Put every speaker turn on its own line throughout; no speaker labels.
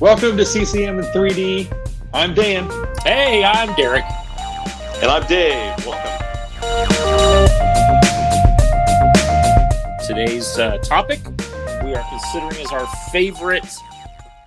Welcome to CCM in 3D. I'm Dan.
Hey, I'm Derek.
And I'm Dave. Welcome.
Today's uh, topic we are considering as our favorite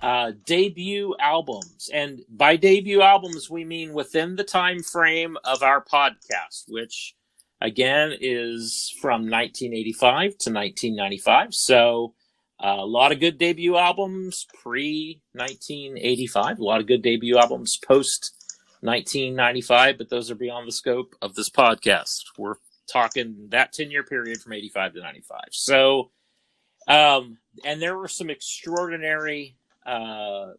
uh, debut albums. And by debut albums, we mean within the time frame of our podcast, which again is from 1985 to 1995. So uh, a lot of good debut albums pre 1985, a lot of good debut albums post 1995, but those are beyond the scope of this podcast. We're talking that 10 year period from 85 to 95. So, um, and there were some extraordinary uh,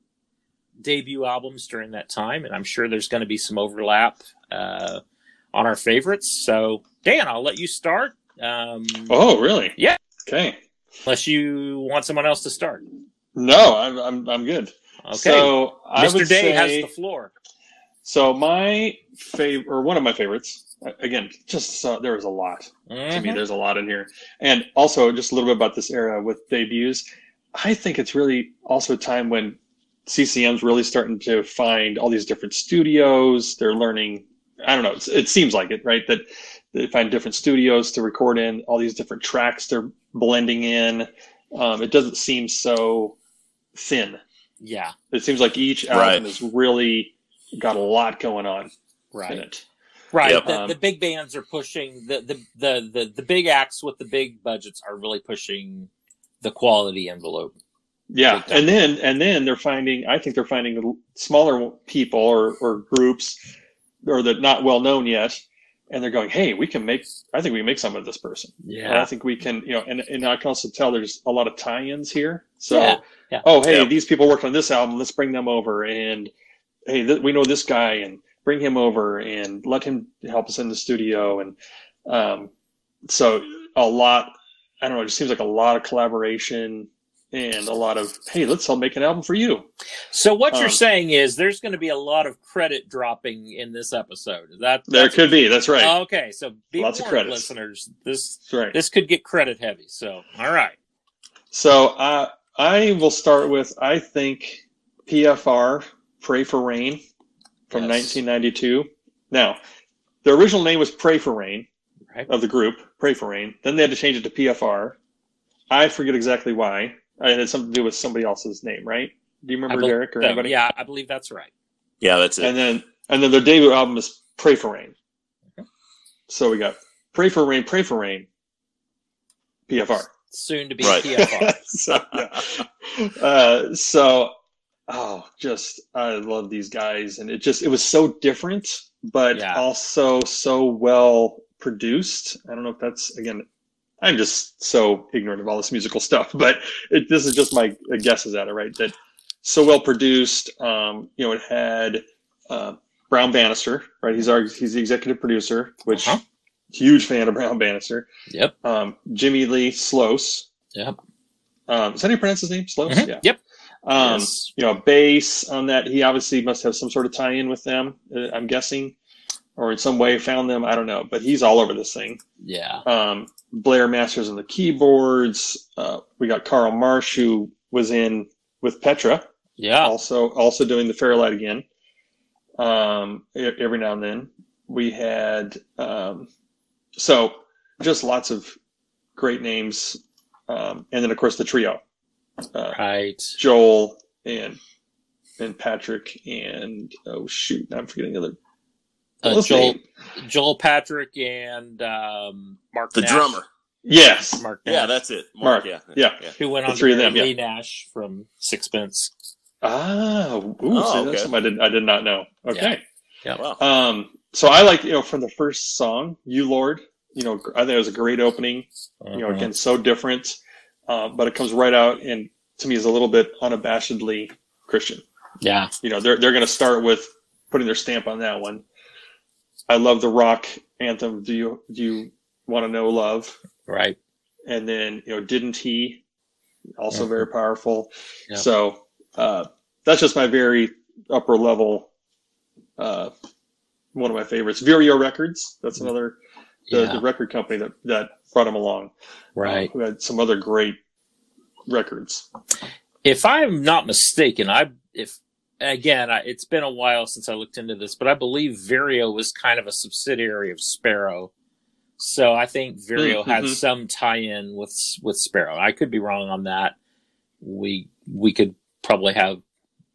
debut albums during that time, and I'm sure there's going to be some overlap uh, on our favorites. So, Dan, I'll let you start. Um,
oh, really?
Yeah.
Okay.
Unless you want someone else to start.
No, I'm I'm, I'm good.
Okay.
So
Mr. Day
say,
has the floor.
So my favorite, or one of my favorites, again, just uh, there was a lot to me.
Mhm.
There's a lot in here, and also just a little bit about this era with debuts. I think it's really also a time when CCM's really starting to find all these different studios. They're learning. I don't know. It's, it seems like it, right? That they find different studios to record in all these different tracks. They're blending in. Um, it doesn't seem so thin.
Yeah,
It seems like each album
Right.
has really got a lot going on in
right.
it.
Right.
Yep.
The,
Um,
the big bands are pushing the, the, the, the, the big acts with the big budgets are really pushing the quality envelope.
Yeah,
Big
and then and then they're finding. I think they're finding smaller people or, or groups, or that not well known yet, and they're going, "Hey, we can make. I think we can make some of this person. And I think we can. You know, and and I can also tell there's a lot of tie-ins here. So,
Yeah, yeah.
oh, hey,
Yeah.
these people worked on this album. Let's bring them over, and hey, th- we know this guy, and bring him over, and let him help us in the studio, and um, so a lot. I don't know. It just seems like a lot of collaboration and a lot of hey, let's help make an album for you.
So what you're
Um,
saying is there's going to be a lot of credit dropping in this episode. That
There could be. That's right.
Okay, so be
Lots of credits.
listeners. This
right.
this could get credit heavy. So all right.
So uh, I will start with I think PFR Pray for Rain from
Yes.
1992. Now, the original name was Pray for Rain
Right.
of the group, Pray for Rain. Then they had to change it to PFR. I forget exactly why. It had something to do with somebody else's name, right? Do you remember
bel-
Derek or
so,
anybody?
yeah, I believe that's right.
Yeah, that's it.
And then and then their debut album is Pray for Rain.
Okay.
So we got Pray for Rain, Pray for Rain, PFR.
Soon to be
Right.
PFR.
so, yeah. uh, so, oh, just I love these guys, and it just it was so different, but
Yeah.
also so well produced. I don't know if that's again. I'm just so ignorant of all this musical stuff, but it, this is just my guesses at it, right? That so well produced. Um, you know, it had uh, Brown Bannister, right? He's our he's the executive producer, which
Uh-huh.
huge fan of Brown Bannister.
Yep.
Um, Jimmy Lee Sloas.
Yep.
Um, is that how you pronounce his name? Sloas?
Mhm.
Yeah.
Yep.
Um,
Yes.
You know, bass on that. He obviously must have some sort of tie-in with them. uh, I'm guessing, or in some way found them. I don't know, but he's all over this thing.
Yeah.
Um, Blair Masters on the keyboards. Uh, we got Carl Marsh who was in with Petra,
Yeah.
also also doing the Fairlight again. Um, every now and then we had um, so just lots of great names, um, and then of course the trio. Uh,
Right.
Joel and and Patrick and oh shoot, I'm forgetting the other.
Uh,
What's his
Joel
name?
Joel Patrick and um, Mark
the
Nash.
drummer.
Yes,
Mark Nash.
Yeah, that's it.
Mark.
Yeah.
Yeah.
who went
the
on
three
to
of them,
marry
yeah.
Nash from Sixpence.
Ah, ooh,
Oh,
see,
okay.
that's something I did I did not know. Okay, Yeah.
Wow.
um, so I like you know from the first song, "You Lord." You know, I think it was a great opening. You know,
Mhm.
again, so different, uh, but it comes right out and to me is a little bit unabashedly Christian.
Yeah.
You know, they're they're going to start with putting their stamp on that one. I love the rock anthem. Do you do you want to know love?
Right.
and then you know didn't he also
Mhm.
very powerful
Yep.
so uh, that's just my very upper level uh, one of my favorites Vireo Records that's another the,
Yeah.
the record company that that brought him along
Right.
uh, who had some other great records
If I'm not mistaken, I if again, I, it's been a while since I looked into this, but I believe Vireo was kind of a subsidiary of Sparrow. So I think Vireo
Mm-hmm.
had some tie-in with with Sparrow. I could be wrong on that. We we could probably have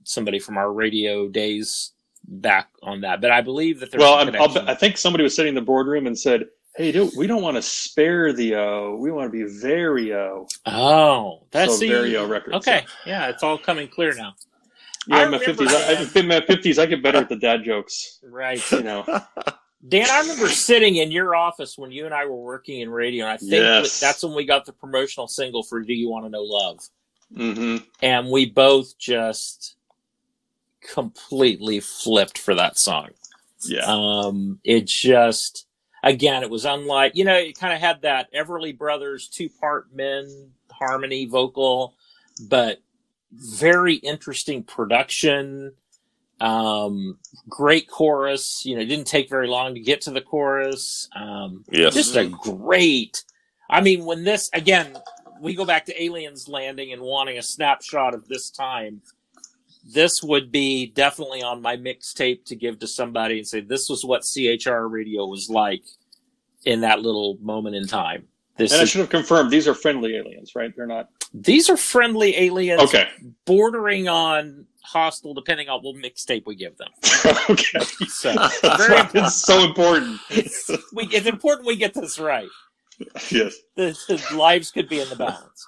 somebody from our radio days back on that, but I believe that there's
well,
a
I'm, I'll. I think somebody was sitting in the boardroom and said, "Hey, do, we don't want to spare the O. We want to be Vireo."
oh, that's
so
the
Vireo Records.
okay. Yeah, it's all coming clear now.
Yeah,
I
in my fifties. I,
that.
in my fifties, I get better at the dad jokes.
Right.
You know.
Dan, I remember sitting in your office when you and I were working in radio, and I think
Yes.
that's when we got the promotional single for "Do You Want to Know Love,"
hmm
and we both just completely flipped for that song.
Yeah.
Um, it just, again, it was unlike, you know, it kind of had that Everly Brothers two part men harmony vocal, but very interesting production. Um, great chorus. You know, it didn't take very long to get to the chorus. Um,
Yes.
just a great. I mean, when this again, we go back to aliens landing and wanting a snapshot of this time. This would be definitely on my mixtape to give to somebody and say this was what CHR radio was like in that little moment in time. This
and I should have confirmed these are friendly aliens, right? They're not.
These are friendly aliens,
Okay.
bordering on hostile, depending on what mixtape we give them.
okay.
So very
why it's so important.
we, it's important we get this right.
yes.
The, the lives could be in the balance.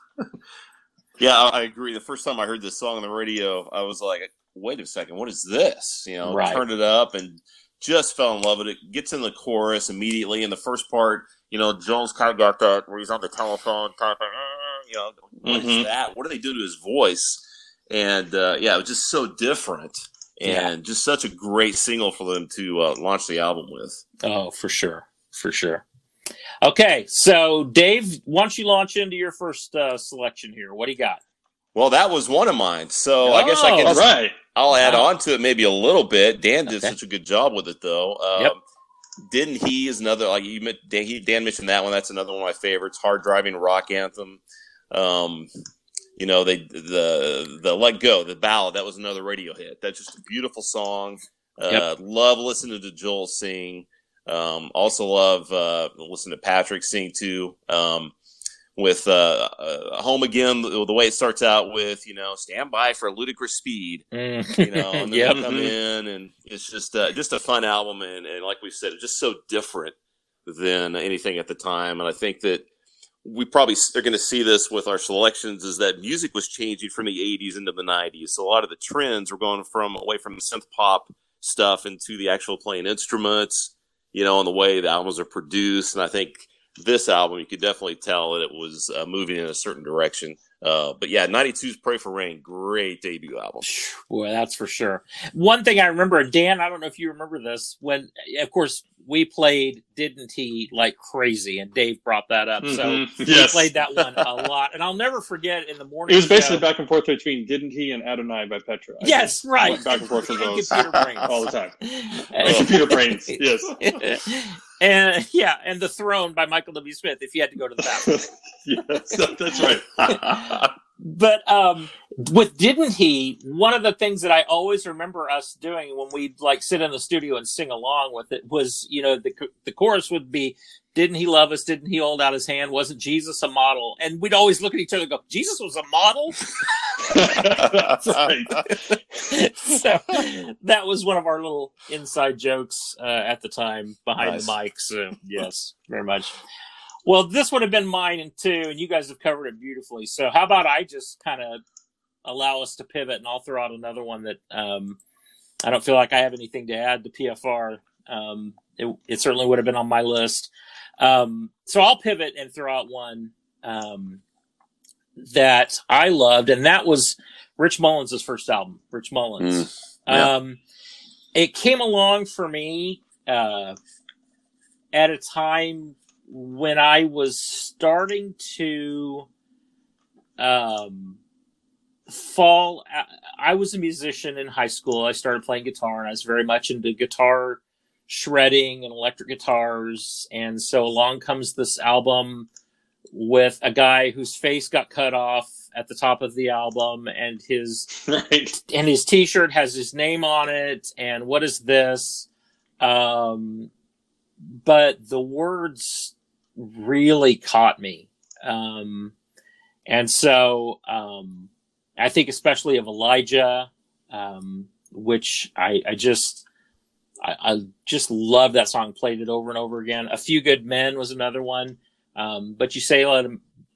Yeah, I, I agree. The first time I heard this song on the radio, I was like, "Wait a second, what is this?" You know,
Right.
turned it up and just fell in love with it. Gets in the chorus immediately. In the first part, you know, Jones kind of got that where he's on the telephone, kind of, you know, what is
Mhm.
that? What do they do to his voice? And uh, yeah, it was just so different, and just such a great single for them to uh, launch the album with.
Oh, for sure, for sure. Okay, so Dave, why don't you launch into your first uh, selection here? What do you got?
Well, that was one of mine. So I guess I
Oh,
can
right.
I'll add
Wow.
on to it maybe a little bit. Dan did
Okay.
such a good job with it, though. Um,
Yep.
Didn't he is another like you Dan, he, Dan mentioned that one. That's another one of my favorites. Hard driving rock anthem. Um, you know they the the Let Go the ballad that was another radio hit. That's just a beautiful song. Uh,
Yep.
Love listening to Joel sing. Um, also love uh, listening to Patrick sing too. Um, with uh, uh, home again, the, way it starts out with you know stand by for ludicrous speed you know, and then
yep.
they come in, and it's just uh, just a fun album, and, and like we said, it's just so different than anything at the time. And I think that we probably are going to see this with our selections is that music was changing from the 80s into the 90s. So a lot of the trends were going from away from synth pop stuff into the actual playing instruments, you know, and the way the albums are produced. And I think this album, you could definitely tell that it was uh, moving in a certain direction. Uh, but yeah, 92's Pray for Rain, great debut album.
Boy, that's for sure. One thing I remember, Dan, I don't know if you remember this, when, of course, we played Didn't He like crazy, and Dave brought that up. So
Mhm.
we
yes.
played that one a lot. And I'll never forget in the morning.
It was basically
show-
back and forth between "Didn't He" and "Adonai" by Petra. I
Yes, right.
went back and forth with those.
computer brains.
all the time. And
And-
computer brains. Yes.
and yeah, and the throne by Michael W. Smith. If you had to go to the bathroom,
yes, that's right.
but um, with didn't he? One of the things that I always remember us doing when we'd like sit in the studio and sing along with it was, you know, the the chorus would be, "Didn't he love us? Didn't he hold out his hand? Wasn't Jesus a model?" And we'd always look at each other and go, "Jesus was a model."
that's right.
so that was one of our little inside jokes uh, at the time behind
Nice.
the mic. So yes, very much. Well, this would have been mine and two, and you guys have covered it beautifully. So how about I just kind of allow us to pivot, and I'll throw out another one that um, I don't feel like I have anything to add to PFR. Um, it, it certainly would have been on my list. Um, so I'll pivot and throw out one um, that I loved, and that was Rich Mullins' first album, Rich Mullins.
yeah.
Um, it came along for me uh, at a time when I was starting to um, fall. I was a musician in high school. I started playing guitar, and I was very much into guitar shredding and electric guitars. And so along comes this album with a guy whose face got cut off at the top of the album, and his
right.
and his T-shirt has his name on it. And what is this? Um, but the words really caught me, um, and so um, I think especially of Elijah, um, which I, I just I, I just love that song. Played it over and over again. A few good men was another one. Um, but you say a,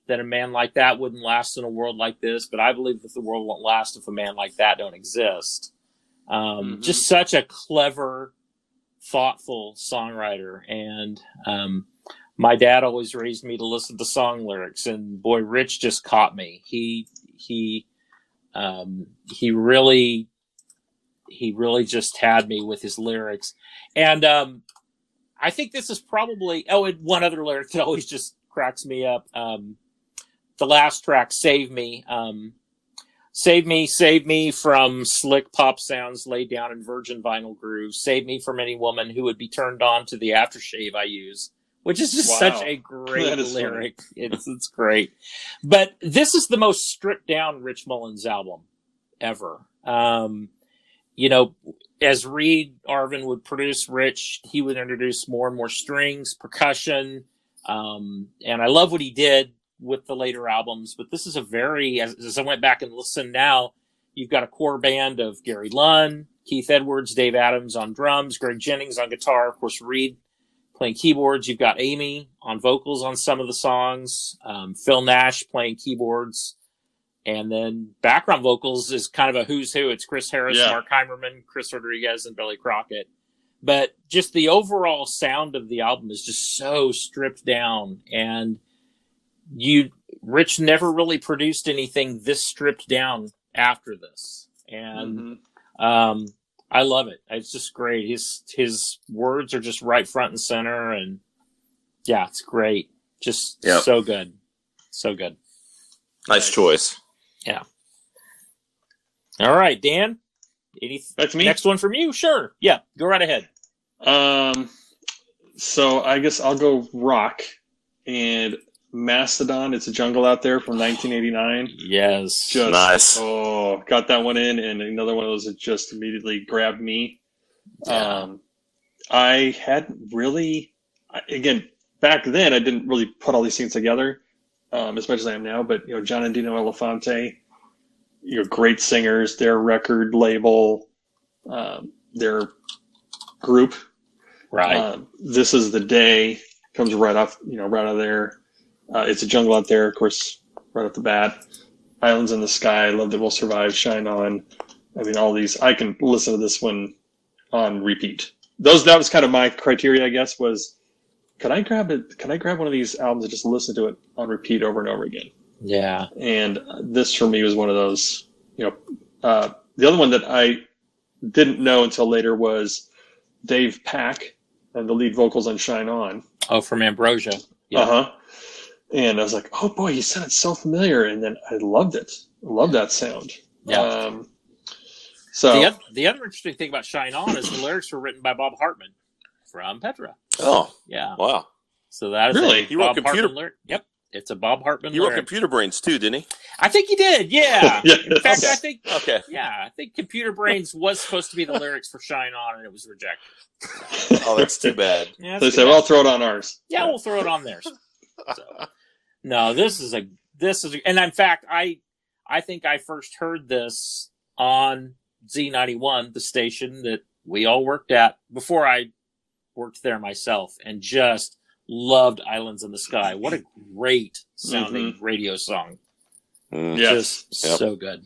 that a man like that wouldn't last in a world like this, but I believe that the world won't last if a man like that don't exist. Um,
Mhm.
Just such a clever, thoughtful songwriter, and um, my dad always raised me to listen to song lyrics, and boy, Rich just caught me. He he um, he really he really just had me with his lyrics, and um, I think this is probably oh, and one other lyric that always just cracks me up. Um, the last track, "Save Me." Um, Save me, save me from slick pop sounds laid down in virgin vinyl grooves. Save me from any woman who would be turned on to the aftershave I use, which is just
Wow.
such a great
That is funny.
lyric. It's it's great. But this is the most stripped down Rich Mullins album ever. Um, you know, as Reed Arvin would produce Rich, he would introduce more and more strings, percussion, um, and I love what he did with the later albums. But this is a very, as, as I went back and listened now, you've got a core band of Gary Lunn, Keith Edwards, Dave Adams on drums, Greg Jennings on guitar, of course Reed playing keyboards. You've got Amy on vocals on some of the songs, um, Phil Nash playing keyboards. And then background vocals is kind of a who's who. It's Chris Harris,
Yeah.
Mark Heimerman, Chris Rodriguez, and Billy Crockett. But just the overall sound of the album is just so stripped down. And you, Rich never really produced anything this stripped down after this. And
Mhm.
um, I love it. It's just great. His his words are just right front and center, and yeah, it's great. Just
Yep.
so good, so good.
Nice choice. Yeah.
All right, Dan. Any
That's me.
next one from you? Sure. Yeah, go right ahead.
Um, so I guess I'll go rock and Mastedon. It's a jungle out there from 1989.
Yes.
Just
Nice.
oh, got that one in, and another one of those that just immediately grabbed me.
Yeah.
Um, I hadn't really, again, back then I didn't really put all these things together um, as much as I am now. But you know, John and Dino Elefante, you know, great singers. Their record label, um, their group
right.
um, this is the day comes right off, you know, right out of there. Uh, it's a jungle out there, of course, right off the bat. Islands in the sky, love that will survive, shine on. I mean, all these. I can listen to this one on repeat. Those that was kind of my criteria, I guess. Was can I grab it? Can I grab one of these albums and just listen to it on repeat over and over again?
yeah.
and this for me was one of those you know uh, the other one that i didn't know until later was dave pack and the lead vocals on shine on
Oh, from Ambrosia. Yeah.
uh-huh and i was like oh boy he sounded so familiar and then i loved it loved that sound
Yeah.
um, so
The, oth- the other interesting thing about Shine On is the lyrics were written by Bob Hartman from Petra.
Oh,
Yeah.
wow.
So that is
Really?
a
He wrote
Bob
computer-
Hartman lyric. Yep. It's a Bob Hartman
He wrote. Computer Brains too, didn't he?
I think he did. Yeah.
Yeah.
In fact,
Okay.
I think
Okay.
yeah, I think Computer Brains was supposed to be the lyrics for Shine On, and it was rejected.
Oh, that's too bad.
Yeah,
they
that's
said
too
well i'll throw it on ours
yeah, we'll throw it on there. So, no, this is a this is, a, and in fact, I I think I first heard this on Z91, the station that we all worked at before I worked there myself, and just loved Islands in the Sky. What a great sounding radio song!
Mm.
yes
Just
Yep.
so good.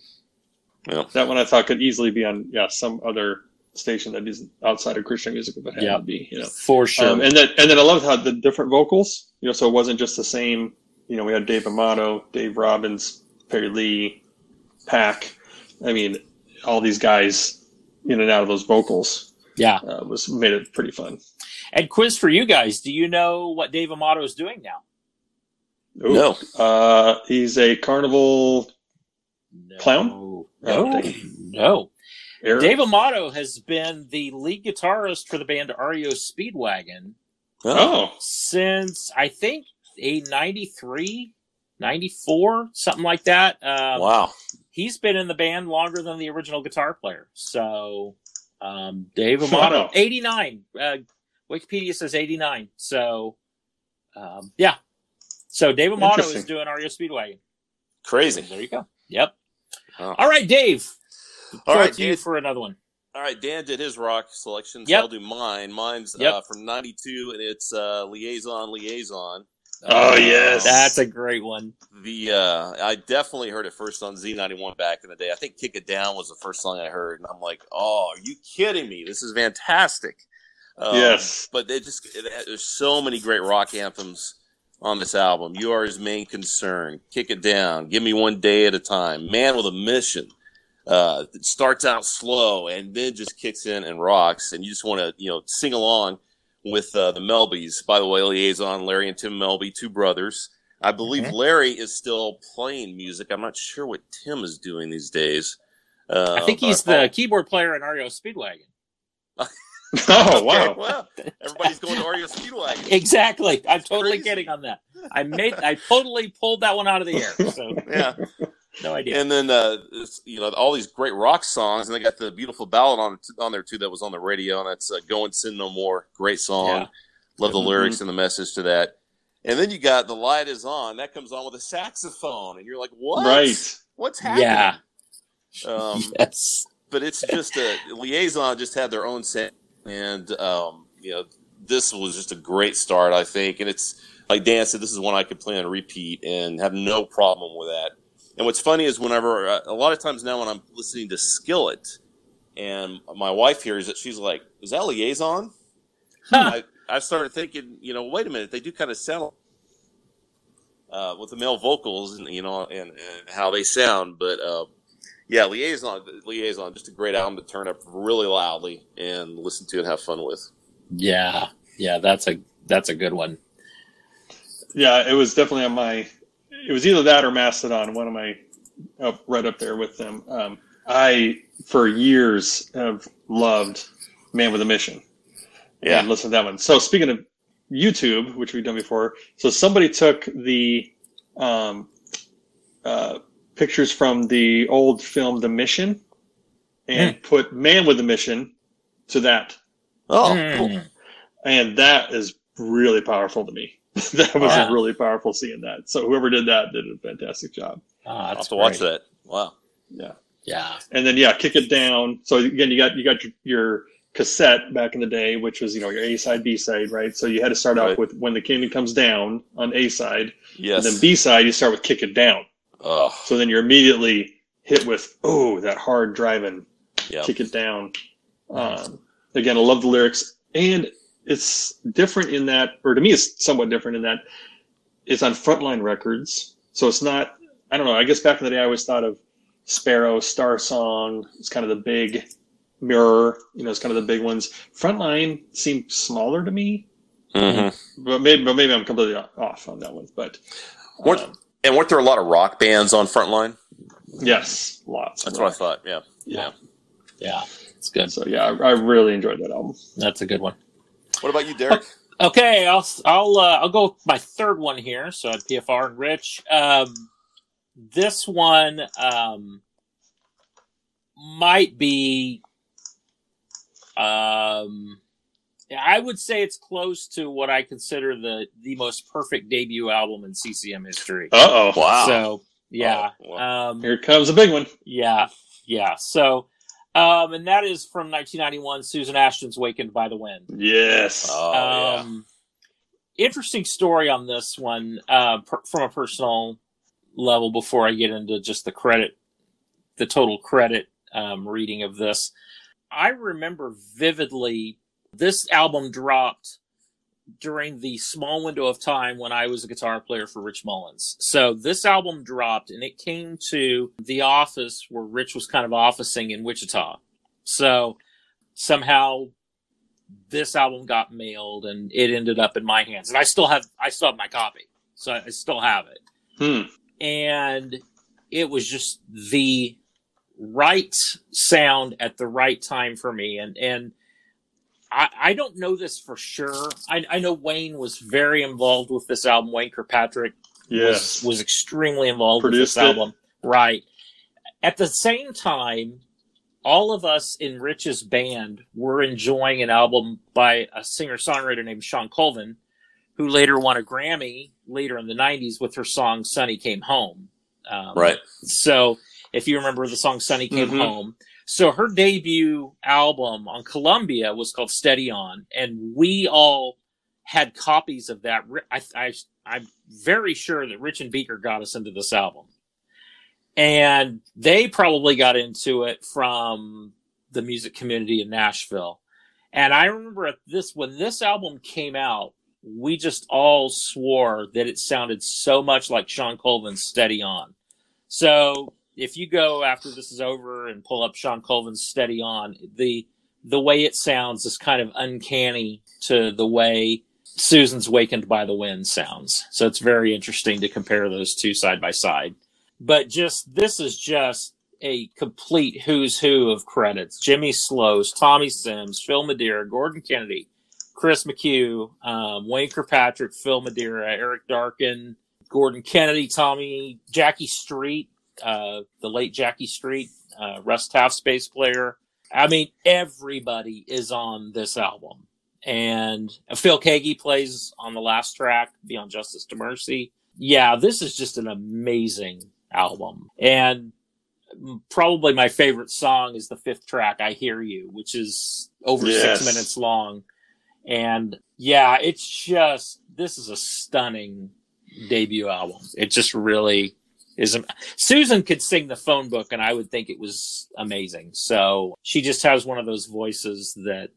that one i thought could easily be on yeah some other station that is outside of christian music if it had
Yeah.
to be you know
For sure.
Um, and then and then I loved how the different vocals, you know, so it wasn't just the same. You know, we had Dave Amato, Dave Robbins, Perry Lee, Pack. I mean, all these guys in and out of those vocals
yeah.
uh, was made it pretty fun.
And quiz for you guys: Do you know what Dave Amato is doing now?
Ooh.
No.
uh, he's a carnival
No.
Clown?
No.
Oh,
No.
Eric.
Dave Amato has been the lead guitarist for the band REO Speedwagon
Oh.
Oh,
since I think a '93, 94, something like that. Um,
wow.
He's been in the band longer than the original guitar player. So, um, Dave Amato,
Wow.
89. Uh, Wikipedia says 89. So, um, yeah. So Dave Amato is doing REO Speedwagon.
Crazy.
There you go. Yep.
Wow.
All right, Dave.
All
Throw
right,
it to you
Dan.
for another one.
All right, Dan did his rock selection, so
Yep.
I'll do mine. Mine's
Yep.
uh, from '92, and it's uh, "Liaison, Liaison."
Oh, yes.
That's a great one.
The uh, I definitely heard it first on Z91 back in the day. I think "Kick It Down" was the first song I heard, and I'm like, "Oh, are you kidding me? This is fantastic!" Um,
Yes.
but they just it, there's so many great rock anthems on this album. You are his main concern. Kick it down. Give me one day at a time. Man with a mission. Uh, it starts out slow and then just kicks in and rocks, and you just want to you know sing along with uh, the Melbys. By the way, liaison Larry and Tim Melby, two brothers. I believe
Mhm.
Larry is still playing music. I'm not sure what Tim is doing these days. Uh,
I think he's
I-
the keyboard player in REO Speedwagon.
Oh
Okay,
wow.
well, everybody's going to REO Speedwagon.
Exactly. I'm totally
Crazy.
kidding on that. I made I totally pulled that one out of the air. So
Yeah.
No idea.
And then uh, you know all these great rock songs, and they got the beautiful ballad on on there too that was on the radio, and that's uh, "Go and Sin No More." Great song,
Yeah.
love the
Mhm.
lyrics and the message to that. And then you got "The Light Is On." That comes on with a saxophone, and you're like, "What?
Right.
What's happening?"
Yeah.
Um,
yes.
but it's just a liaison. Just had their own set, and um, you know this was just a great start, I think. And it's like Dan said, this is one I could play on repeat and have no problem with that. And what's funny is whenever uh, a lot of times now when I'm listening to Skillet, and my wife hears it, she's like, "Is that liaison?"
Huh.
I, I started thinking, you know, wait a minute, they do kind of sound uh, with the male vocals, and you know, and, and how they sound, but. Uh, yeah, Liaison, Liaison, just a great album to turn up really loudly and listen to and have fun with.
Yeah. Yeah, that's a that's a good one.
Yeah, it was definitely on my. It was either that or Mastedon. One of my up right up there with them. Um, I for years have loved Man with a Mission.
Yeah.
and listen to that one. So speaking of YouTube, which we've done before, so somebody took the um, uh, pictures from the old film The Mission and put Man with a Mission to that,
Oh,
Hmm.
cool.
and that is really powerful to me. that was
Wow.
really powerful seeing that. So whoever did that did a fantastic job.
Ah,
I'll have
that's
to watch that. Wow.
Yeah.
Yeah.
and then yeah, kick it down. So again, you got you got your, your cassette back in the day, which was you know your A side, B side, right? So you had to start
Right.
off with when the kingdom comes down on A side,
Yes.
and then B side you start with kick it down.
oh,
So then you're immediately hit with oh that hard driving,
yeah.
kick it down. Um, again, I love the lyrics, and it's different in that, or to me, it's somewhat different in that it's on Frontline Records. So it's not. I don't know. I guess back in the day, I always thought of Sparrow, Star Song. It's kind of the big mirror. You know, it's kind of the big ones. Frontline seemed smaller to me,
Mm-hmm.
but maybe, but maybe I'm completely off on that one. But
Weren't-
um,
And weren't there a lot of rock bands on Frontline?
yes, lots.
That's what I
rock.
thought. Yeah.
Yeah. Yeah. It's good.
So yeah, I, I really enjoyed that album.
That's a good one.
What about you, Derek?
Okay, I'll I'll uh, I'll go with my third one here. So at PFR and Rich, um, this one um, might be, um, I would say it's close to what I consider the the most perfect debut album in CCM history.
Uh oh.
Wow.
So yeah,
Oh, wow.
um,
Here comes a big one.
yeah, yeah. So, um, and that is from 1991. Susan Ashton's "Wakened by the Wind."
Oh,
Yes.
um, Interesting story on this one uh, per, from a personal level. Before I get into just the credit, the total credit um, reading of this, I remember vividly this album dropped during the small window of time when I was a guitar player for Rich Mullins. So this album dropped and it came to the office where Rich was kind of officing in Wichita. So somehow this album got mailed and it ended up in my hands. And I still have I still have my copy. So I still have it.
Hmm.
And it was just the right sound at the right time for me. And and I, I don't know this for sure. I, I know Wayne was very involved with this album, Wayne Kirkpatrick,
Yes.
was, was extremely involved
Produced
with this
it.
album. Right. At the same time, all of us in Rich's band were enjoying an album by a singer songwriter named Shawn Colvin, who later won a Grammy later in the 90s with her song Sunny Came Home. Um,
Right.
So if you remember the song Sonny Came
Mhm.
Home. So her debut album on Columbia was called Steady On, and we all had copies of that. I, I, I'm very sure that Rich and Beaker got us into this album. And they probably got into it from the music community in Nashville. And I remember at this when this album came out, we just all swore that it sounded so much like Shawn Colvin's Steady On. So if you go after this is over and pull up Shawn Colvin's Steady On, the the way it sounds is kind of uncanny to the way Susan's Wakened by the Wind sounds. So it's very interesting to compare those two side by side. But just this is just a complete who's who of credits. Jimmy Sloas, Tommy Sims, Phil Madeira, Gordon Kennedy, Chris McHugh, um, Wayne Kirkpatrick, Phil Madeira, Eric Darken, Gordon Kennedy, Tommy, Jackie Street, uh, the late Jackie Street, uh, Russ Taff, space player. I mean, everybody is on this album. And Phil Keaggy plays on the last track, Beyond Justice to Mercy. Yeah, this is just an amazing album. And probably my favorite song is the fifth track, I Hear You, which is over
Yes.
six minutes long. And yeah, it's just, this is a stunning debut album. It just really is. Susan could sing the phone book and I would think it was amazing. So she just has one of those voices that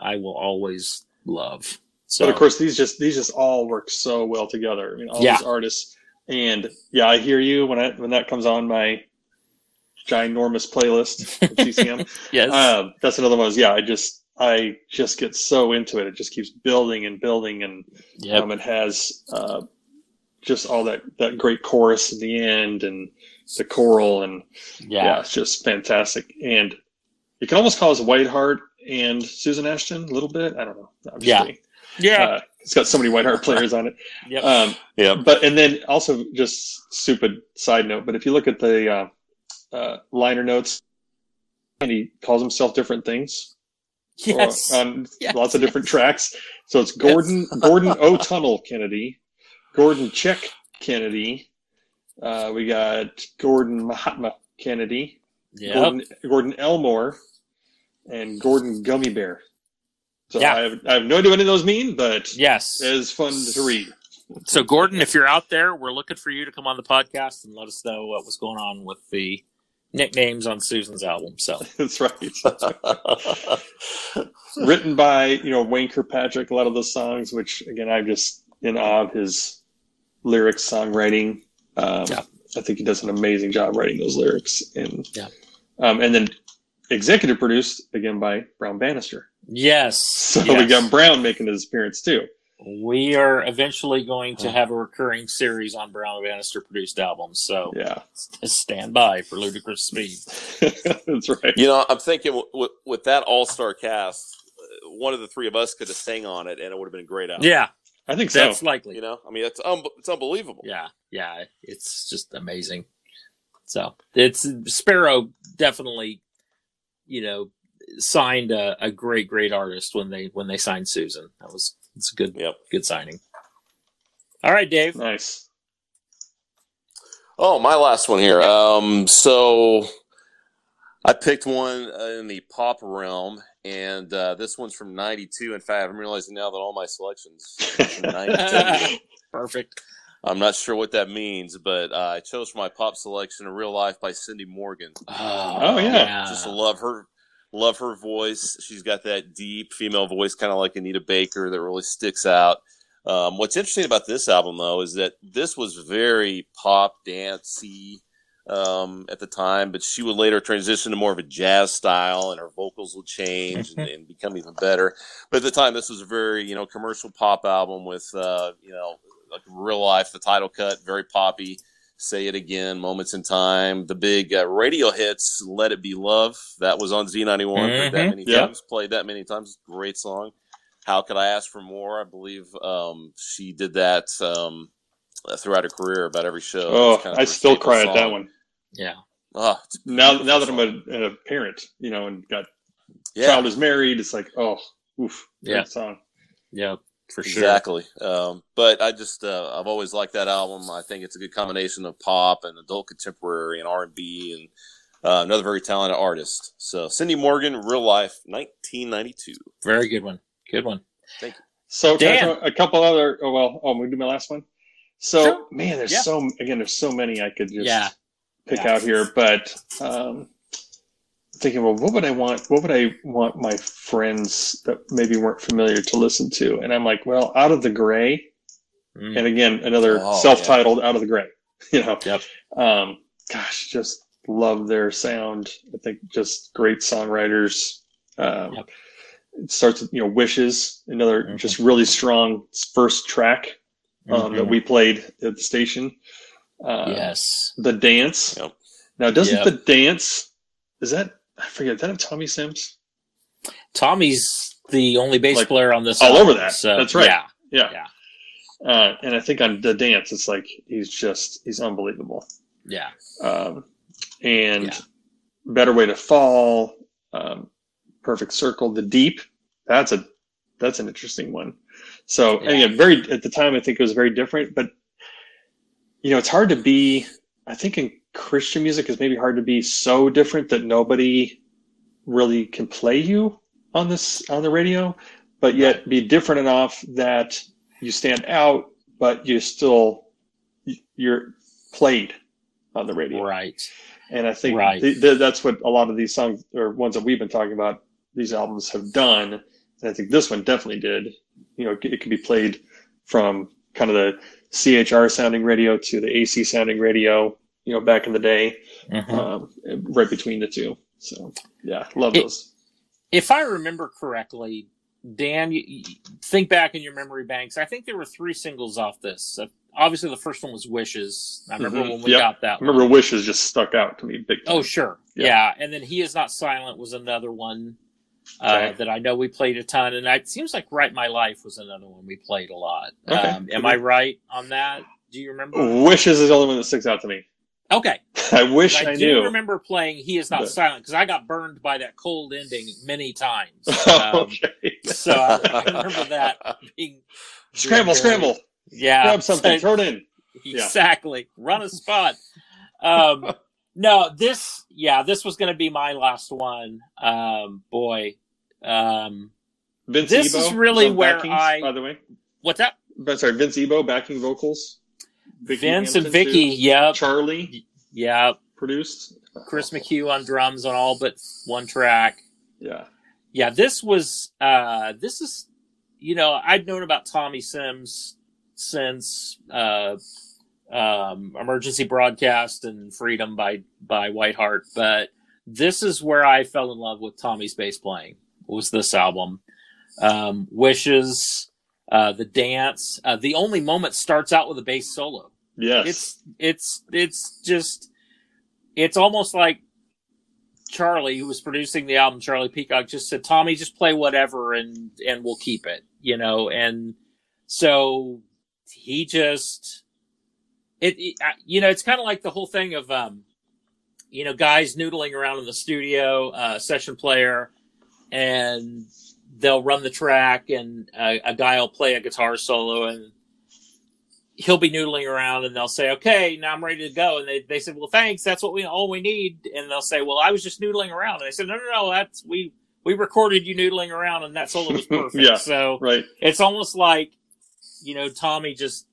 I will always love. So
But of course, these just these just all work so well together. I mean, all
Yeah.
these artists, and yeah, I hear you when I when that comes on my ginormous playlist of CCM.
yes.
um, that's another one. Is Yeah, I just I just get so into it. It just keeps building and building, and
yep.
um, it has uh, just all that that great chorus at the end and the choral, and yeah.
yeah.
it's just fantastic. And you can almost call us Whiteheart and Susan Ashton a little bit. I don't know. I'm just
Yeah.
kidding.
Yeah.
Uh, it's got so many Whiteheart players on it.
yeah.
Um,
Yeah.
but and then also just stupid side note, but if you look at the uh, uh, liner notes, and he calls himself different things
yes.
on
Yes,
lots of different
yes.
tracks. So it's Gordon Gordon O'Tunnel Kennedy, Gordon Check Kennedy. Uh, we got Gordon Mahatma Kennedy,
yep.
Gordon, Gordon Elmore, and Gordon Gummy Bear. So
Yeah.
I, have, I have no idea what any of those mean, but
Yes.
it's fun to read.
So, Gordon, if you're out there, we're looking for you to come on the podcast and let us know what was going on with the nicknames on Susan's album. So,
That's right. Written by you know Wayne Kirkpatrick. A lot of those songs, which again I'm just in awe of his lyrics, songwriting. Um,
Yeah.
I think he does an amazing job writing those lyrics, and
Yeah.
um, and then executive produced again by Brown Bannister.
yes.
So
yes.
we got Brown making his appearance too.
We are eventually going to have a recurring series on Brown Bannister produced albums. So,
Yeah,
stand by for Ludicrous Speed.
that's right.
You know, I'm thinking w- w- with that all star cast, uh, one of the three of us could have sang on it, and it would have been a great album.
Yeah,
I think so.
that's likely.
You know, I mean, it's um, it's unbelievable.
Yeah, yeah, it's just amazing. So it's Sparrow definitely, you know, signed a, a great, great artist when they when they signed Susan. That was it's a good,
Yep.
good signing. All right, Dave.
Nice.
Oh, my last one here. Um, so I picked one uh, in the pop realm, and uh, this one's from '92. In fact, I'm realizing now that all my selections are from '92.
Perfect.
I'm not sure what that means, but uh, I chose for my pop selection "A Real Life" by Cindy Morgan.
Oh, yeah.
Just love her, love her voice. She's got that deep female voice, kind of like Anita Baker, that really sticks out. Um, what's interesting about this album, though, is that this was very pop dancey um, at the time, but she would later transition to more of a jazz style, and her vocals would change and, and become even better. But at the time, this was a very you know commercial pop album with uh, you know like real life, the title cut, very poppy. Say It Again, Moments in Time, the big uh, radio hits, Let It Be Love, that was on Z91, heard that
Mhm.
many times, played that many times, great song. How Could I Ask for More? I believe um, she did that um, throughout her career about every show.
Oh,
kind of
I still
staple
cry at that one.
Yeah.
Ah, it's a
Now, now that I'm a, a parent, you know, and got
yeah,
child is married, it's like, oh, oof, great
Yeah.
song.
Yeah. For sure.
Exactly. Um, but I just uh, I've always liked that album. I think it's a good combination of pop and adult contemporary and R and B and uh, another very talented artist. So Cindy Morgan, Real Life, 1992.
Very good one. Good one.
Thank you. So
Dan.
a couple other. Oh well. Oh, I'm do my last one. So
Sure.
man, there's
Yeah.
so again, there's so many I could just
Yeah.
pick
Yeah.
out here, but um, thinking, well, what would I want? What would I want my friends that maybe weren't familiar to listen to? And I'm like, well, Out of the Gray,
Mm.
and again, another
Oh,
self-titled Out of the Gray. You know,
Yep.
um, gosh, just love their sound. I think just great songwriters. Um,
Yep.
It starts with you know Wishes, another
Mhm.
just really strong first track um, that
Mhm.
we played at the station. Uh,
yes.
The dance.
Yep.
Now, doesn't
Yep.
the dance? Is that I forget? Is that Tommy Sims?
Tommy's the only bass
Like,
player on this.
all
album,
over that.
So,
That's right.
Yeah.
Yeah.
Yeah.
Uh, and I think on the dance, it's like he's just he's unbelievable.
Yeah.
Um, and
Yeah.
better way to fall, um, perfect circle, the deep. That's a that's an interesting one. So
Yeah.
again, very at the time, I think it was very different. But you know, it's hard to be. I think in Christian music, it's maybe hard to be so different that nobody really can play you on this on the radio, but yet be different enough that you stand out, but you still you're played on the radio.
Right.
And I think
Right.
th- th- that's what a lot of these songs or ones that we've been talking about, these albums have done. I think this one definitely did. You know, it could be played from kind of the CHR sounding radio to the AC sounding radio, you know, back in the day,
Mhm.
um, right between the two. So, yeah, love
It-
those.
if I remember correctly, Dan, you, you think back in your memory banks. I think there were three singles off this. Uh, obviously, the first one was "Wishes." I remember
Mhm.
when we
Yep.
got that.
I remember
one.
Wishes just stuck out to me big time.
Oh, sure,
Yeah.
yeah. And then "He Is Not Silent" was another one uh,
Okay.
that I know we played a ton. And it seems like "Write My Life" was another one we played a lot.
Okay.
Um, am I right on that? Do you remember?
Wishes is the only one that sticks out to me.
Okay,
I wish
I,
I,
do remember playing "He Is Not
But-
Silent" because I got burned by that cold ending many times. Um,
okay.
so I, I remember that being
Scramble, scramble.
Yeah,
Grab something,
so-
throw it in. Yeah.
exactly. Run a spot. Um, no, this yeah, this was going to be my last one. Um, boy, um,
Vince
This
Ebo
is really where
backings,
I-
by the way.
what's that?
But sorry, Vince Ebo backing vocals. Vicky
Vince and Vicky.
too.
Yep,
Charlie
yep.
produced.
Chris McHugh on drums on all but one track.
Yeah.
Yeah, this was uh, this is you know I'd known about Tommy Sims since uh, um, Emergency Broadcast and Freedom by by Whiteheart, but this is where I fell in love with Tommy's bass playing. Was this album? Um, Wishes, uh, the dance. Uh, the only moment starts out with a bass solo.
Yes.
It's it's it's just it's almost like Charlie, who was producing the album, Charlie Peacock, just said, "Tommy, just play whatever, and and we'll keep it," you know. And so he just it, it you know it's kind of like the whole thing of um you know guys noodling around in the studio, uh, session player, and they'll run the track, and a, a guy will play a guitar solo, and he'll be noodling around and they'll say, okay, now I'm ready to go. And they, they said, well, thanks. That's what we, all we need. And they'll say, well, I was just noodling around. And I said, no, no, no, that's, we, we recorded you noodling around and that solo was perfect.
Yeah.
So
right.
it's almost like, you know, Tommy just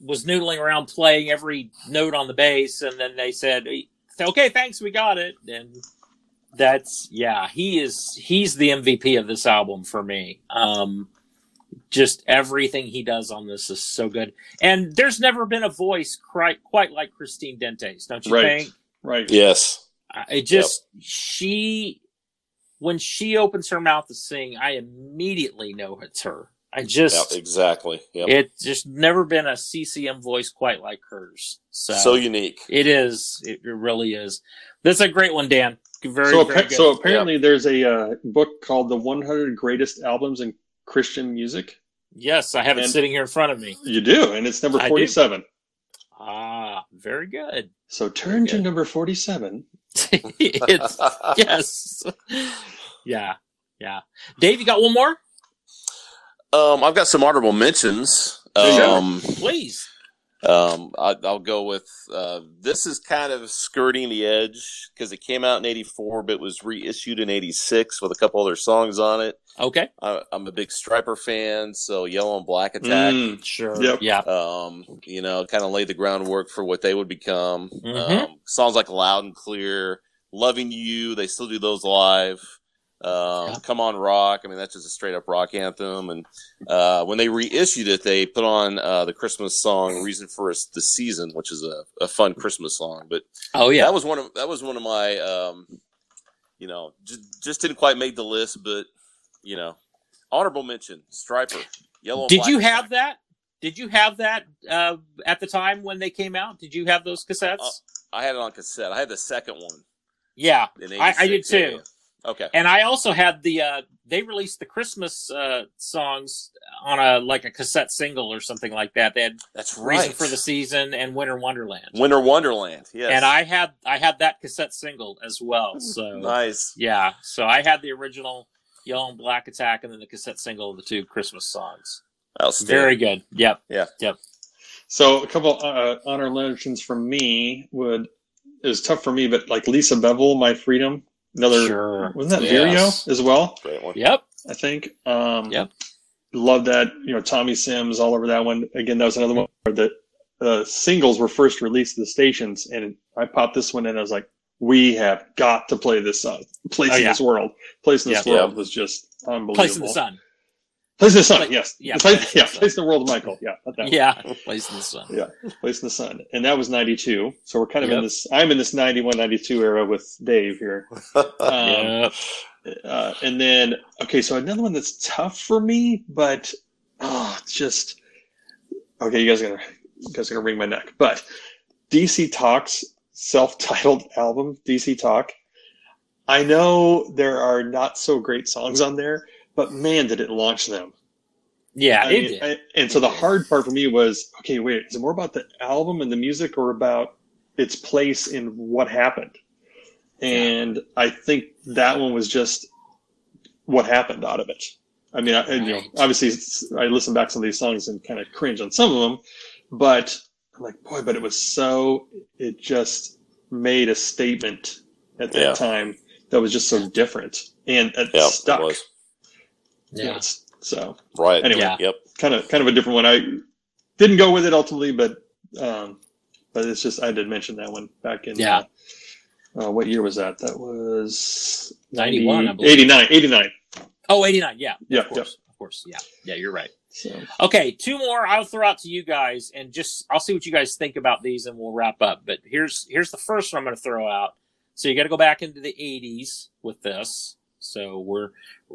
was noodling around playing every note on the bass. And then they said, okay, thanks. We got it. And that's, yeah, he is, he's the MVP of this album for me. Um, just everything he does on this is so good. And there's never been a voice quite quite like Christine Dente's, don't you
Right.
think?
Right.
Yes.
I- It just she when she opens her mouth to sing, I immediately know it's her. I just
Yep, exactly. Yep.
it's just never been a CCM voice quite like hers. So,
so unique.
it is. It, it really is. This is a great one, Dan. Very,
so,
very good.
so apparently there's a uh, book called The 100 Greatest Albums in Christian Music.
yes, I have it sitting here in front of me.
You do, and it's number 47.
Ah, very good.
So turn to number 47.
it's yes. Yeah. Yeah. Dave, you got one more?
Um, I've got some honorable mentions.
There you go.
Um,
Please.
Um, I, I'll go with uh, this is kind of skirting the edge because it came out in '84, but was reissued in '86 with a couple other songs on it.
Okay.
I, I'm a big Stryper fan, so Yellow and Black Attack.
Mm,
Sure.
Yep.
Yeah.
Um, you know, kind of laid the groundwork for what they would become.
Mhm.
Um, songs like Loud and Clear, Loving You, they still do those live. Um,
Yeah.
Come on Rock, I mean, that's just a straight up rock anthem. And uh, when they reissued it, they put on uh, the Christmas song Reason for Us the Season, which is a, a fun Christmas song. But
Oh yeah.
that was one of that was one of my um, you know, just, just didn't quite make the list, but you know, honorable mention, Stryper. Yellow
Did you have that? Did you have that uh, at the time when they came out? Did you have those cassettes?
Uh, I had it on cassette. I had the second one.
yeah. I- I did too.
yeah. Okay.
And I also had the uh they released the Christmas uh songs on a like a cassette single or something like that. They had
That's right.
Reason for the Season and Winter Wonderland.
Winter Wonderland. Yes.
And I had I had that cassette single as well. So
nice.
yeah. So I had the original Yellow and Black Attack and then the cassette single of the two Christmas songs. Very good. Yep. Yeah. Yep.
So a couple uh, honor mentions from me would it was tough for me, but like Lisa Bevill, My Freedom, another
Sure.
wasn't that
Yes.
Vireo as well?
Great one.
Yep.
I think. Um,
Yep.
Love that. You know, Tommy Sims all over that one. Again, that was another one where the uh, singles were first released to the stations, and I popped this one in. I was like, "We have got to play this song. Place
Oh,
in
yeah.
this world. Place in this
Yeah.
world was just unbelievable.
Place in the Sun.
Place in the sun.
Pla-
yes.
yeah,
Place,
Place in
yeah.
the
Place in the world of Michael. Yeah. that.
Yeah. Place in the Sun.
Yeah. Place in the sun, and that was '92. So we're kind of in this. I'm in this '91, '92 era with Dave here. Um,
Yep.
uh, and then okay, so another one that's tough for me, but oh, it's just okay. You guys are gonna you guys are gonna wring my neck, but DC Talk's self-titled album, DC Talk. I know there are not so great songs on there, but man, did it launch them!
Yeah,
I
it
mean,
did.
I- and so the hard part for me was okay. Wait, is it more about the album and the music, or about its place in what happened? And I think that one was just what happened out of it. I mean, I, you know, obviously, I listen back to some of these songs and kind of cringe on some of them, but I'm like, boy, but it was so. It just made a statement at that
Yeah.
time that was just so different, and it
Yeah,
stuck.
it was.
You know,
Yeah.
it's- so
Right.
Anyway.
Yeah.
Yep.
kind of kind of a different one. I didn't go with it ultimately, but um, but it's just I did mention that one back in
Yeah.
Uh, uh, what year was that? That was
91, I believe.
89, 89.
Oh, 89. Yeah.
Yeah,
Of course. Of course. Yeah. Yeah, you're right.
So
Okay, two more I'll throw out to you guys and just I'll see what you guys think about these and we'll wrap up. But here's here's the first one I'm going to throw out. So you got to go back into the 80s with this. So we're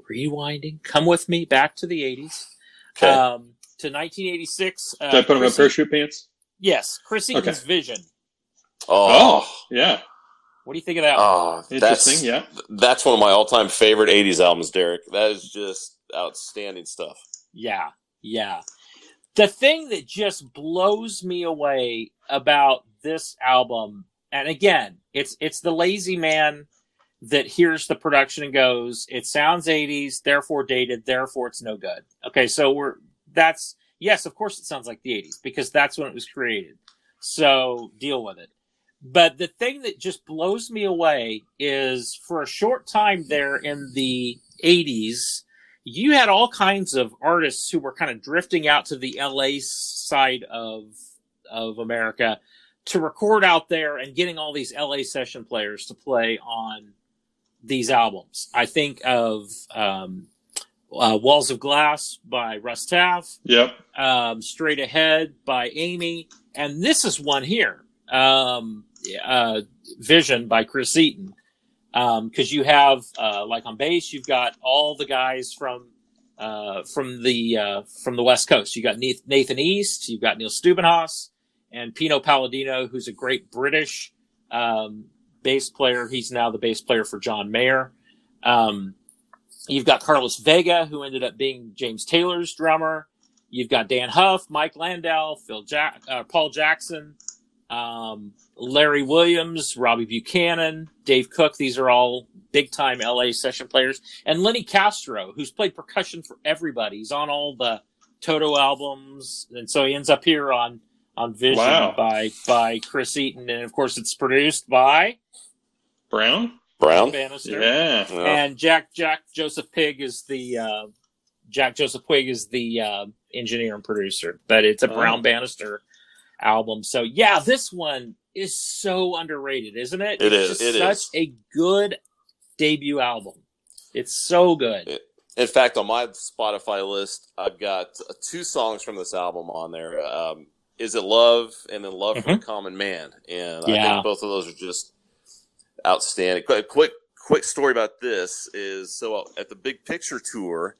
rewinding. Come with me back to the 80s.
Okay.
Um to 1986. Uh,
did I put them in parachute pants?
Yes, Chris Eaton's Vision.
oh.
yeah,
What do you think of that? one?
Oh,
interesting.
that's
yeah,
that's one of my all-time favorite '80s albums, Derek. That is just outstanding stuff.
Yeah, yeah. The thing that just blows me away about this album, and again, it's it's the lazy man that hears the production and goes, "It sounds '80s, therefore dated, therefore it's no good." Okay, so we're that's yes, of course it sounds like the '80s because that's when it was created. So deal with it. But the thing that just blows me away is for a short time there in the 80s, you had all kinds of artists who were kind of drifting out to the LA side of of America to record out there and getting all these LA session players to play on these albums. I think of um, uh, Walls of Glass by Russ Taff,
yep.
um, Straight Ahead by Amy, and this is one here, um, uh, Vision by Chris Eaton. Because you have, uh, like on bass, you've got all the guys from uh, from the uh, from the West Coast. You got Nathan East, you've got Neil Stubenhaus, and Pino Palladino, who's a great British um, bass player. He's now the bass player for John Mayer. Um, you've got Carlos Vega, who ended up being James Taylor's drummer. You've got Dann Huff, Mike Landau, Phil Jack, uh, Paul Jackson, um, Larry Williams, Robbie Buchanan, Dave Cook. These are all big time LA session players. And Lenny Castro, who's played percussion for everybody. He's on all the Toto albums. And so he ends up here on, on Vision
Wow.
by, by Chris Eaton. And of course, it's produced by
Brown.
Brown.
Bannister.
Yeah.
Yeah.
And Jack, Jack Joseph Puig is the, uh, Jack Joseph Puig is the, uh, engineer and producer, but it's a
Oh.
Brown Bannister album. So yeah, this one is so underrated, isn't it?
It
it's
is,
Just
it
such
is.
a good debut album. It's so good.
In fact, on my Spotify list, I've got uh, two songs from this album on there. Um, Is it Love and then Love for the Common Man? And I think both of those are just outstanding. Quick, quick, quick story about this is so at the Big Picture tour,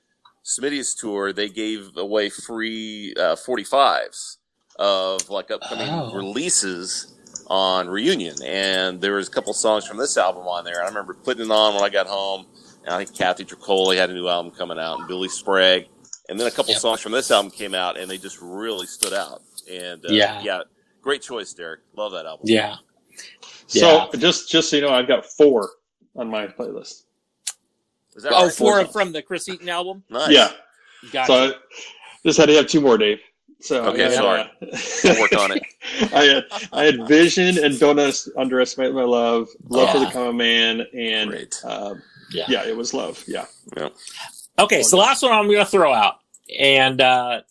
Smitty's tour, they gave away free uh, 45s of like upcoming
Oh.
releases on Reunion, and there was a couple songs from this album on there. I remember putting it on when I got home. And I think Kathy Troccoli had a new album coming out, and Billy Sprague, and then a couple
Yep.
songs from this album came out, and they just really stood out. And uh,
Yeah.
yeah, great choice, Derek. Love that album.
Yeah.
So just just so you know, I've got four on my playlist.
Is that
Oh,
right?
four from the Chris Eaton album.
Nice.
Yeah.
Gotcha.
So I just had to have two more, Dave. So
Okay,
I had,
sorry.
uh,
I'll work on it.
I had I had Vision and Don't Underestimate My Love, Love for
Yeah.
the Common Man, and
Great.
um,
Yeah.
yeah, it was Love. Yeah.
Okay, so the last one I'm going to throw out, and uh,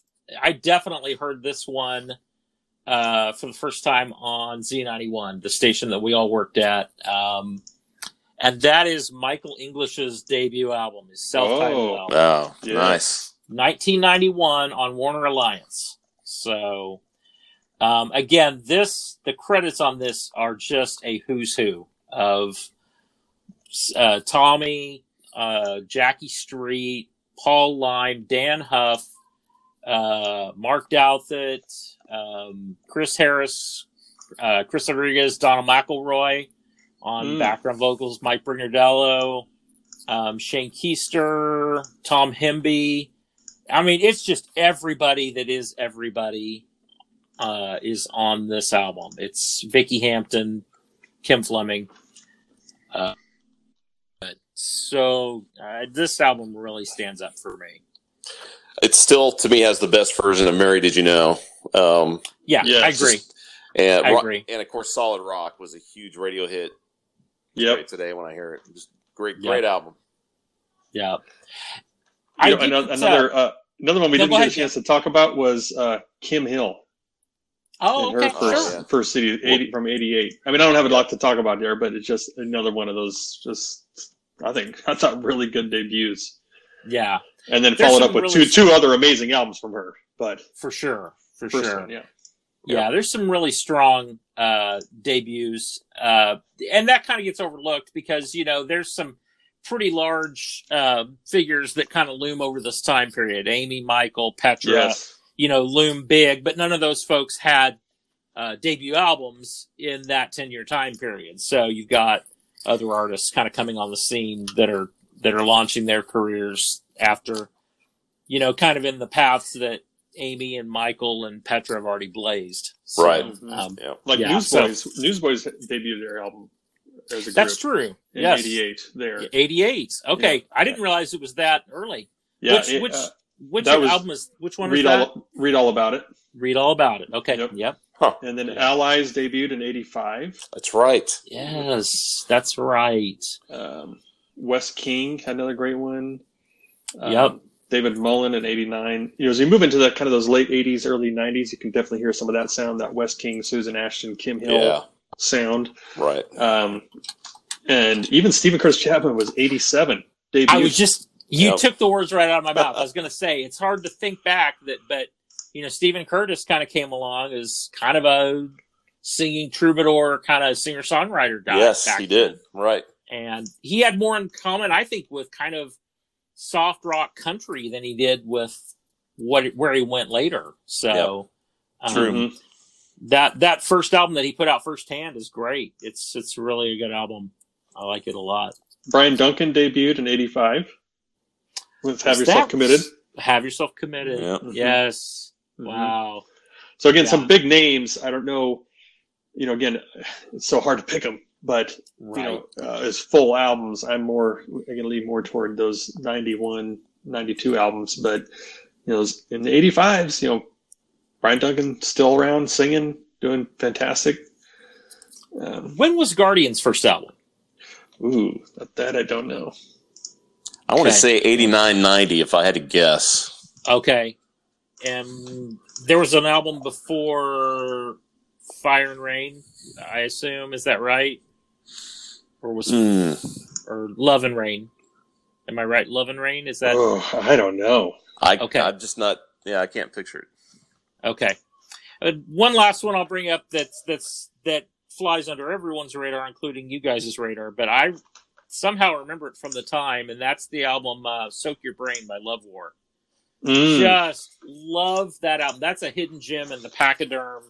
I definitely heard this one uh, for the first time on Z91, the station that we all worked at, um, and that is Michael English's debut album, his self-titled
Oh.
album,
Oh,
Yes.
nice.
1991 on Warner Alliance. So, um, again, this the credits on this are just a who's who of uh, Tommy, uh, Jackie Street, Paul Leim, Dann Huff, uh, Mark Douthit, um, Chris Harris, uh, Chris Rodriguez, Donald McElroy on
Mm.
background vocals, Mike Brignardello, um, Shane Keister, Tom Hemby. I mean, it's just everybody that is everybody uh, is on this album. It's Vicky Hampton, Kim Fleming. Uh, but so uh, this album really stands up for me.
It still, to me, has the best version of "Mary Did You Know." Um,
Yeah,
Yes.
I agree.
and
I
Rock-
agree.
And of course, "Solid Rock" was a huge radio hit.
Yep.
Right today, when I hear it, just great,
Yeah.
great album.
Yeah.
You know,
didn't,
another
uh,
another, uh, another one we
No,
didn't get a chance to talk about was uh, Kim Hill
oh, okay,
her first
sure.
first CD 80, from '88. I mean, I don't have a lot to talk about there, but it's just another one of those. Just I think I thought really good debuts,
Yeah,
and then
There's
followed up with
really-
two two other amazing albums from her. But
for sure. For sure.
one, yeah,
Yeah, there's some really strong uh, debuts, uh, and that kind of gets overlooked because you know there's some pretty large uh, figures that kind of loom over this time period. Amy, Michael, Petra,
yes,
you know, loom big, but none of those folks had uh, debut albums in that ten year time period. So you've got other artists kind of coming on the scene that are that are launching their careers after, you know, kind of in the paths that Amy and Michael and Petra have already blazed. So,
Right.
Um,
Yeah.
like
Yeah,
Newsboys. Newsboys debuted their album as a group
that's true.
in
yes.
'88. There,
88. Okay. I didn't realize it was that early.
yeah,
which
it,
which
uh,
which
that was-
album is which one was
read
that?
all read all about it.
Read all about it. Okay.
Yep.
Yep.
And then
Yeah.
Allies debuted in '85.
That's right.
Yes, that's right.
Um, Wes King had another great one. Um,
Yep.
David Mullen in '89. You know, as you move into that kind of those late '80s, early '90s, you can definitely hear some of that sound, that Wes King, Susan Ashton, Kim Hill
Yeah.
sound.
Right.
Um, and even Steven Curtis Chapman was '87 debut.
I was just you
Yep.
took the words right out of my mouth. I was going to say it's hard to think back that, but you know, Stephen Curtis kind of came along as kind of a singing troubadour kind of singer songwriter guy.
yes,
back
he
then.
did. Right.
And he had more in common, I think, with kind of soft rock country than he did with what where he went later. So, um,
True.
Mhm.
that that first album that he put out firsthand is great. It's it's really a good album. I like it a lot.
Bryan Duncan debuted in '85 with "Have
Is
Yourself
that-
Committed."
Have yourself committed.
Yeah.
Yes.
Mhm.
Wow.
So again,
Yeah.
some big names. I don't know you know, again, it's so hard to pick them, but
Right.
you know, uh, as full albums, I'm more, I can lean more toward those 91, 92 albums. But, you know, in the 85s, you know, Bryan Duncan still around singing, doing fantastic. Um,
when was Guardian's first album?
ooh, that I don't know.
I want to
Okay.
say 89, 90 if I had to guess.
Okay. And there was an album before Fire and Rain, I assume. Is that right? Or was
Hmm.
or Love and Rain? Am I right? Love and Rain is that
oh, I don't know.
I,
Okay.
I'm just not, yeah, I can't picture it.
okay? Uh, one last one I'll bring up that's that's that flies under everyone's radar, including you guys' radar. But I somehow remember it from the time, and that's the album uh, "Soak Your Brain" by Love War.
Mm,
just love that album. That's a hidden gem in the Pachyderm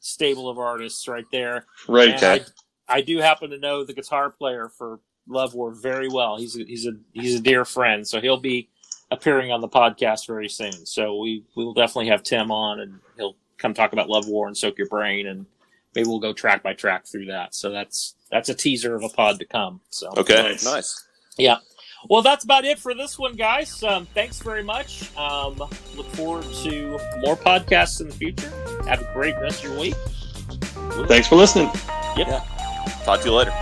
stable of artists right there.
right.
And I, I do happen to know the guitar player for Love War very well. He's a, he's a he's a dear friend, so he'll be appearing on the podcast very soon. So we we will definitely have Tim on, and he'll come talk about Love War and Soak Your Brain, and maybe we'll go track by track through that. So that's that's a teaser of a pod to come. So
Okay,
Nice.
nice.
well, that's about it for this one, guys. Um, thanks very much. Um, look forward to more podcasts in the future. Have a great rest of your week.
Thanks for listening.
Talk to you later.